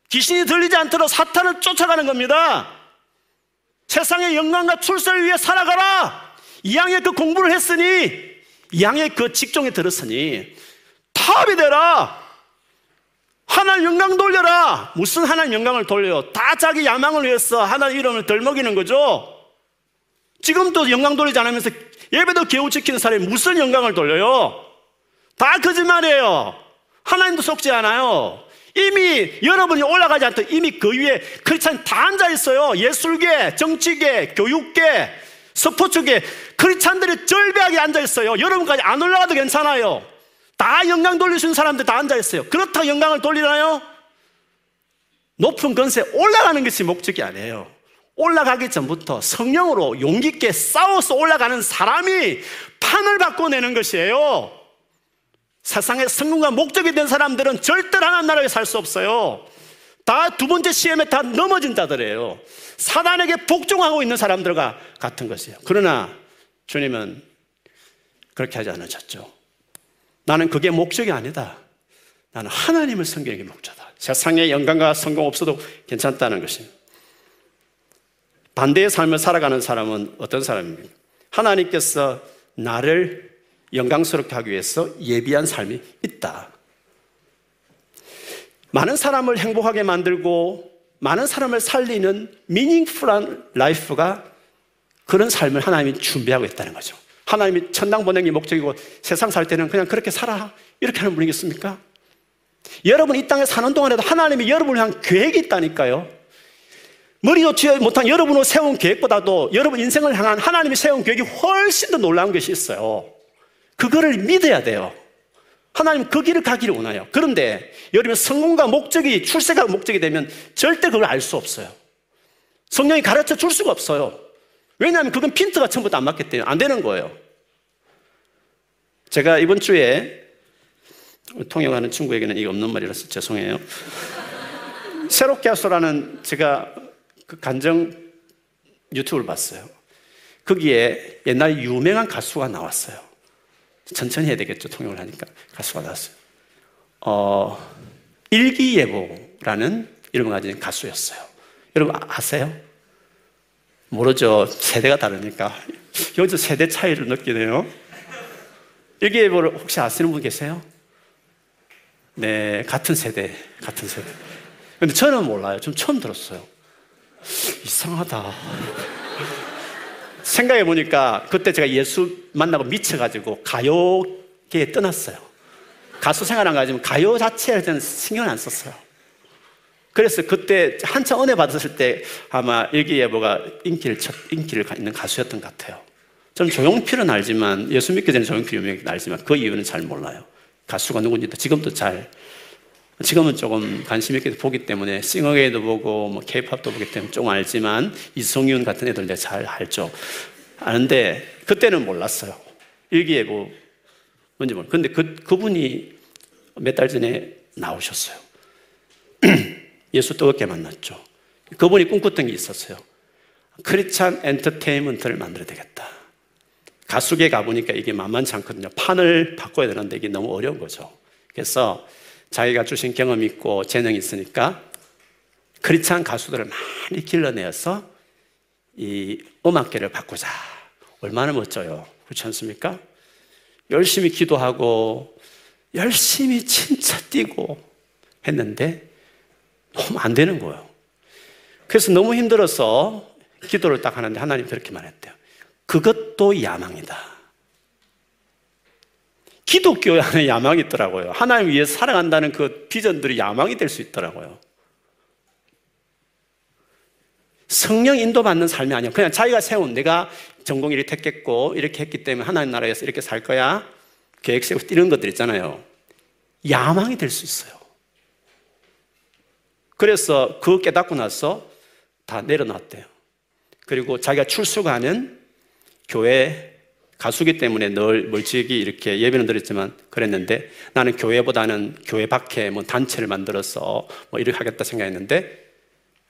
귀신이 들리지 않도록 사탄을 쫓아가는 겁니다. 세상의 영광과 출세를 위해 살아가라. 이양의 그 공부를 했으니, 이양의 그 직종에 들었으니, 타업이 되라. 하나님 영광 돌려라. 무슨 하나님 영광을 돌려요? 다 자기 야망을 위해서 하나님 이름을 덜 먹이는 거죠. 지금도 영광 돌리지 않으면서 예배도 개우 지키는 사람이 무슨 영광을 돌려요? 다 거짓말이에요. 하나님도 속지 않아요. 이미 여러분이 올라가지 않던 이미 그 위에 크리스찬 다 앉아 있어요. 예술계, 정치계, 교육계, 스포츠계 크리스찬들이 절벽에 앉아 있어요. 여러분까지 안 올라가도 괜찮아요. 다 영광 돌리시는 사람들 다 앉아 있어요. 그렇다고 영광을 돌리나요? 높은 건세 올라가는 것이 목적이 아니에요. 올라가기 전부터 성령으로 용기 있게 싸워서 올라가는 사람이 판을 바꿔내는 것이에요. 세상의 성공과 목적이 된 사람들은 절대로 하나님 나라에 살 수 없어요. 다 두 번째 시험에 다 넘어진 자들이에요. 사단에게 복종하고 있는 사람들과 같은 것이에요. 그러나 주님은 그렇게 하지 않으셨죠. 나는 그게 목적이 아니다. 나는 하나님을 섬기는 게 목적이다. 세상에 영광과 성공 없어도 괜찮다는 것입니다. 반대의 삶을 살아가는 사람은 어떤 사람입니까? 하나님께서 나를 영광스럽게 하기 위해서 예비한 삶이 있다. 많은 사람을 행복하게 만들고 많은 사람을 살리는 meaningful한 life가 그런 삶을 하나님이 준비하고 있다는 거죠. 하나님이 천당 게 목적이고 세상 살 때는 그냥 그렇게 살아. 이렇게 하는 분이겠습니까? 여러분 이 땅에 사는 동안에도 하나님이 여러분을 향한 계획이 있다니까요. 머리 놓지 못한 여러분을 세운 계획보다도 여러분 인생을 향한 하나님이 세운 계획이 훨씬 더 놀라운 것이 있어요. 그거를 믿어야 돼요. 하나님 그 길을 가기를 원해요. 그런데 여러분 성공과 목적이 출세가 목적이 되면 절대 그걸 알 수 없어요. 성령이 가르쳐 줄 수가 없어요. 왜냐하면 그건 핀트가 처음부터 안 맞기 때문에 안 되는 거예요. 제가 이번 주에 통역하는 친구에게는 이게 없는 말이라서 죄송해요. 새롭게 하소라는 제가 그 간정 유튜브를 봤어요. 거기에 옛날 유명한 가수가 나왔어요. 천천히 해야 되겠죠. 통역을 하니까. 가수가 나왔어요. 어, 일기예보라는 이름을 가진 가수였어요. 여러분 아, 아세요? 모르죠. 세대가 다르니까. 여기서 세대 차이를 느끼네요. 일기예보를 혹시 아시는 분 계세요? 네, 같은 세대, 같은 세대. 근데 저는 몰라요. 좀 처음 들었어요. 이상하다. 생각해 보니까 그때 제가 예수 만나고 미쳐가지고 가요계에 떠났어요. 가수 생활 안 가지면 가요 자체에 대한 신경을 안 썼어요. 그래서 그때 한참 은혜 받았을 때 아마 일기예보가 인기를 첫, 인기를 있는 가수였던 것 같아요. 저는 조용필은 알지만 예수 믿기 전에 조용필 유명히 알지만 그 이유는 잘 몰라요. 가수가 누군지도 지금도 잘 지금은 조금 관심 있게 보기 때문에 싱어게이도 보고 뭐 케이팝도 보기 때문에 조금 알지만 이성윤 같은 애들 내가 잘 알죠. 아는데 그때는 몰랐어요. 일기예보 뭔지 모르. 근데 그 그분이 몇 달 전에 나오셨어요. 예수 뜨겁게 만났죠. 그분이 꿈꿨던 게 있었어요. 크리스찬 엔터테인먼트를 만들어야 되겠다. 가수계 가보니까 이게 만만치 않거든요. 판을 바꿔야 되는데 이게 너무 어려운 거죠. 그래서 자기가 주신 경험이 있고 재능이 있으니까 크리스찬 가수들을 많이 길러내어서 이 음악계를 바꾸자. 얼마나 멋져요. 그렇지 않습니까? 열심히 기도하고 열심히 진짜 뛰고 했는데 너무 안 되는 거예요. 그래서 너무 힘들어서 기도를 딱 하는데 하나님 그렇게 말했대요. 그것도 야망이다. 기독교 안에 야망이 있더라고요. 하나님 위해 살아간다는 그 비전들이 야망이 될 수 있더라고요. 성령 인도받는 삶이 아니야. 그냥 자기가 세운 내가 전공 이렇게 택했고 이렇게 했기 때문에 하나님 나라에서 이렇게 살 거야. 계획 세우고 이런 것들 있잖아요. 야망이 될 수 있어요. 그래서 그 깨닫고 나서 다 내려놨대요. 그리고 자기가 출석하는 교회 가수기 때문에 늘 멀찍이 이렇게 예배는 드렸지만 그랬는데 나는 교회보다는 교회 밖에 뭐 단체를 만들어서 뭐 이렇게 하겠다 생각했는데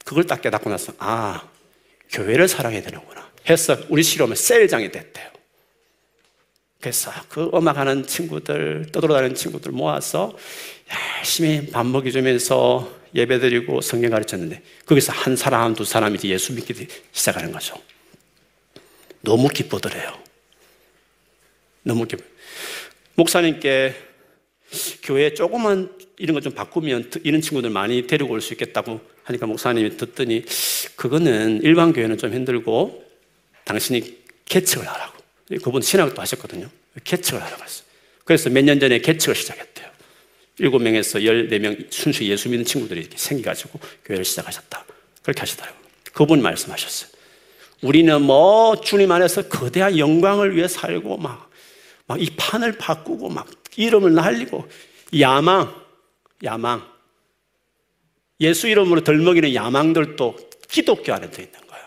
그걸 딱 깨닫고 나서 아, 교회를 사랑해야 되는구나 해서 우리 실험은 셀장이 됐대요. 그래서 그 음악하는 친구들, 떠돌아다니는 친구들 모아서 열심히 밥 먹여주면서 예배 드리고 성경 가르쳤는데 거기서 한 사람, 두 사람이 예수 믿기 시작하는 거죠. 너무 기뻐더래요. 기뻐. 목사님께 교회 조금만 이런 거 좀 바꾸면 이런 친구들 많이 데리고 올 수 있겠다고 하니까 목사님이 듣더니 그거는 일반 교회는 좀 힘들고 당신이 개척을 하라고. 그분 신학도 하셨거든요. 개척을 하라고 했어요. 그래서 몇 년 전에 개척을 시작했대요. 일곱 명에서 열네 명 순수 예수 믿는 친구들이 이렇게 생겨가지고 교회를 시작하셨다. 그렇게 하시더라고요. 그분 말씀하셨어요. 우리는 뭐 주님 안에서 거대한 영광을 위해 살고 막 막 이 판을 바꾸고 막 이름을 날리고 야망, 야망. 예수 이름으로 덜먹이는 야망들도 기독교 안에 도 있는 거예요.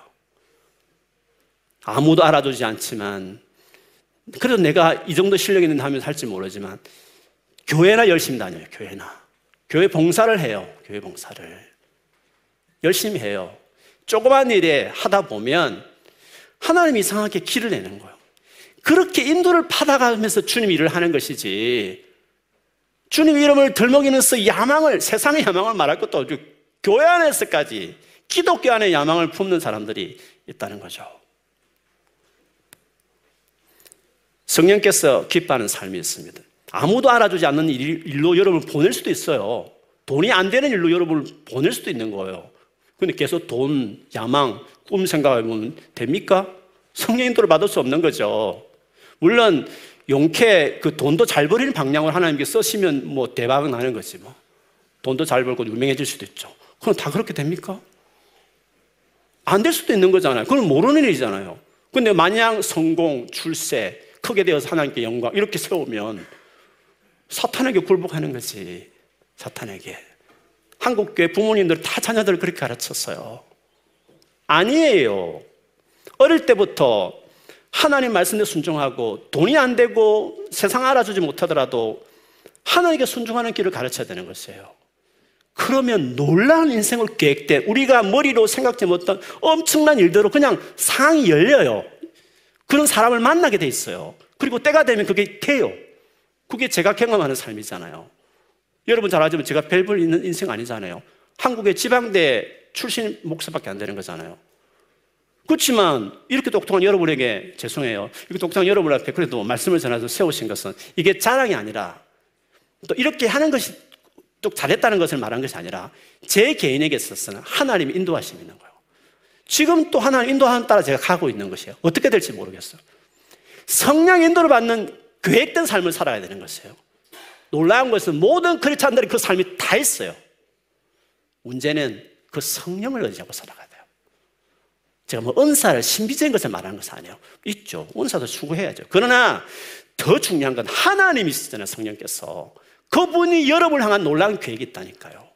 아무도 알아주지 않지만 그래도 내가 이 정도 실력이 있는 하면 살지 모르지만 교회나 열심히 다녀요. 교회나 교회 봉사를 해요. 교회 봉사를 열심히 해요. 조그만 일에 하다 보면 하나님 이상하게 길을 내는 거예요. 그렇게 인도를 받아가면서 주님 일을 하는 것이지. 주님 이름을 들먹이면서 야망을, 세상의 야망을 말할 것도 없고, 교회 안에서까지 기독교 안에 야망을 품는 사람들이 있다는 거죠. 성령께서 기뻐하는 삶이 있습니다. 아무도 알아주지 않는 일로 여러분을 보낼 수도 있어요. 돈이 안 되는 일로 여러분을 보낼 수도 있는 거예요. 근데 계속 돈, 야망, 꿈 생각하면 됩니까? 성령 인도를 받을 수 없는 거죠. 물론 용케 그 돈도 잘 버리는 방향을 하나님께 쓰시면 뭐 대박은 나는 거지 뭐. 돈도 잘 벌고 유명해질 수도 있죠. 그럼 다 그렇게 됩니까? 안 될 수도 있는 거잖아요. 그건 모르는 일이잖아요. 근데 마냥 성공, 출세, 크게 되어서 하나님께 영광 이렇게 세우면 사탄에게 굴복하는 거지. 사탄에게. 한국교회 부모님들 다 자녀들을 그렇게 가르쳤어요. 아니에요. 어릴 때부터 하나님 말씀에 순종하고 돈이 안 되고 세상 알아주지 못하더라도 하나님께 순종하는 길을 가르쳐야 되는 것이에요. 그러면 놀라운 인생을 계획된 우리가 머리로 생각지 못한 엄청난 일대로 그냥 상이 열려요. 그런 사람을 만나게 돼 있어요. 그리고 때가 되면 그게 돼요. 그게 제가 경험하는 삶이잖아요. 여러분 잘 알지만 제가 별볼 있는 인생 아니잖아요. 한국의 지방대 출신 목사밖에 안 되는 거잖아요. 그렇지만 이렇게 똑똑한 여러분에게 죄송해요. 이렇게 똑똑한 여러분 앞에 그래도 말씀을 전해서 세우신 것은 이게 자랑이 아니라 또 이렇게 하는 것이 또 잘했다는 것을 말한 것이 아니라 제 개인에게 있어서는 하나님이 인도하심이 있는 거예요. 지금 또 하나님 인도하는 따라 제가 가고 있는 것이에요. 어떻게 될지 모르겠어요. 성령 인도를 받는 계획된 삶을 살아야 되는 것이에요. 놀라운 것은 모든 크리스찬들이 그 삶이 다 있어요. 문제는 그 성령을 의지하고 살아가야 돼요. 제가 뭐 은사를 신비적인 것을 말하는 것은 아니에요. 있죠. 은사도 추구해야죠. 그러나 더 중요한 건 하나님이 있잖아요. 성령께서. 그분이 여러분을 향한 놀라운 계획이 있다니까요.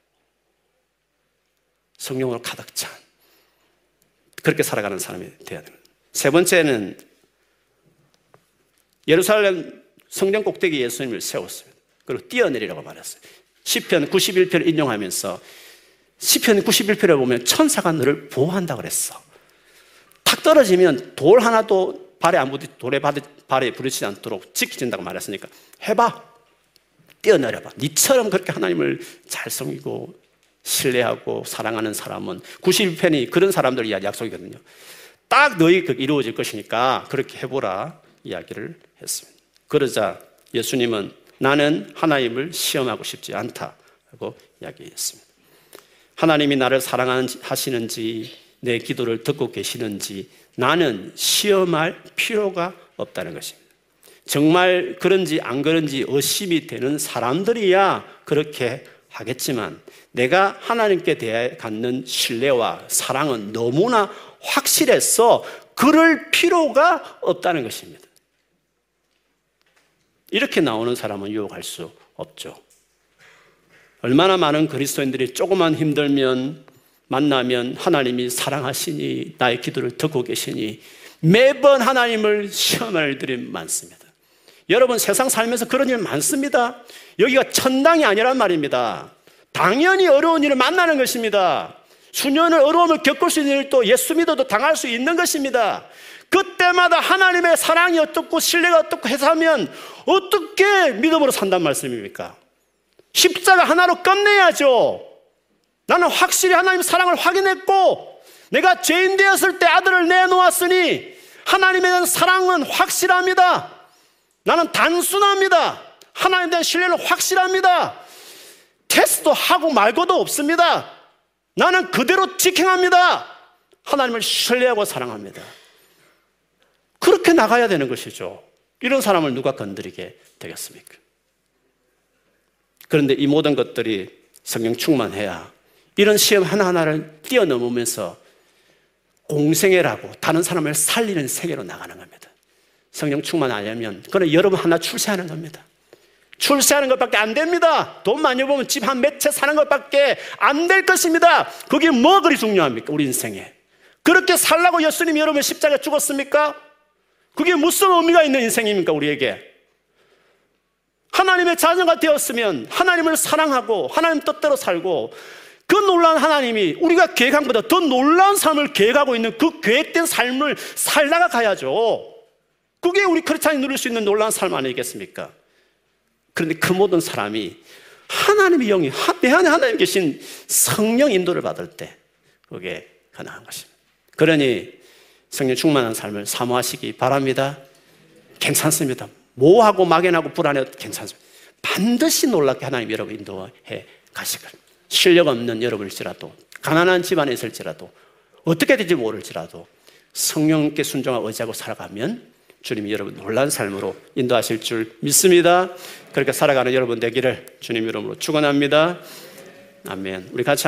성령으로 가득 찬. 그렇게 살아가는 사람이 되어야 됩니다. 세 번째는 예루살렘 성령 꼭대기 예수님을 세웠습니다. 그리고 뛰어내리라고 말했어요. 시편 91편을 인용하면서 시편 91편에 보면 천사가 너를 보호한다 그랬어. 탁 떨어지면 돌 하나도 발에 안 부딪, 돌에 발에 부딪히지 않도록 지켜진다고 말했으니까 해봐. 뛰어내려봐. 니처럼 그렇게 하나님을 잘 섬기고 신뢰하고 사랑하는 사람은 91편이 그런 사람들 이 약속이거든요. 딱 너희 그 이루어질 것이니까 그렇게 해보라 이야기를 했습니다. 그러자 예수님은 나는 하나님을 시험하고 싶지 않다고 이야기했습니다. 하나님이 나를 사랑하시는지 내 기도를 듣고 계시는지 나는 시험할 필요가 없다는 것입니다. 정말 그런지 안 그런지 의심이 되는 사람들이야 그렇게 하겠지만 내가 하나님께 대해 갖는 신뢰와 사랑은 너무나 확실해서 그럴 필요가 없다는 것입니다. 이렇게 나오는 사람은 유혹할 수 없죠. 얼마나 많은 그리스도인들이 조금만 힘들면 만나면 하나님이 사랑하시니 나의 기도를 듣고 계시니 매번 하나님을 시험할 일들이 많습니다. 여러분 세상 살면서 그런 일 많습니다. 여기가 천당이 아니란 말입니다. 당연히 어려운 일을 만나는 것입니다. 수년을 어려움을 겪을 수 있는 일도 예수 믿어도 당할 수 있는 것입니다. 그때마다 하나님의 사랑이 어떻고 신뢰가 어떻고 해서 하면 어떻게 믿음으로 산단 말씀입니까? 십자가 하나로 끝내야죠. 나는 확실히 하나님의 사랑을 확인했고 내가 죄인 되었을 때 아들을 내놓았으니 하나님에 대한 사랑은 확실합니다. 나는 단순합니다. 하나님에 대한 신뢰는 확실합니다. 테스트 하고 말고도 없습니다. 나는 그대로 직행합니다. 하나님을 신뢰하고 사랑합니다. 그렇게 나가야 되는 것이죠. 이런 사람을 누가 건드리게 되겠습니까? 그런데 이 모든 것들이 성령 충만해야 이런 시험 하나하나를 뛰어넘으면서 공생애라고 다른 사람을 살리는 세계로 나가는 겁니다. 성령 충만하려면 그는 여러분 하나 출세하는 겁니다. 출세하는 것밖에 안 됩니다. 돈 많이 보면 집 한 몇 채 사는 것밖에 안 될 것입니다. 그게 뭐 그리 중요합니까? 우리 인생에. 그렇게 살라고 예수님 여러분 십자가에 죽었습니까? 그게 무슨 의미가 있는 인생입니까, 우리에게? 하나님의 자녀가 되었으면 하나님을 사랑하고 하나님 뜻대로 살고 그 놀라운 하나님이 우리가 계획한 것보다 더 놀라운 삶을 계획하고 있는 그 계획된 삶을 살다가 가야죠. 그게 우리 크리스찬이 누릴 수 있는 놀라운 삶 아니겠습니까? 그런데 그 모든 사람이 하나님의 영이 내 안에 하나님 계신 성령 인도를 받을 때 그게 가능한 것입니다. 그러니 성령 충만한 삶을 사모하시기 바랍니다. 괜찮습니다. 모호하고 막연하고 불안해도 괜찮습니다. 반드시 놀랍게 하나님 여러분 인도해 가시길. 실력 없는 여러분일지라도 가난한 집안에 있을지라도 어떻게 될지 모를지라도 성령께 순종하고 의지하고 살아가면 주님이 여러분 놀란 삶으로 인도하실 줄 믿습니다. 그렇게 살아가는 여러분 되기를 주님 이름으로 축원합니다. 아멘. 우리 같이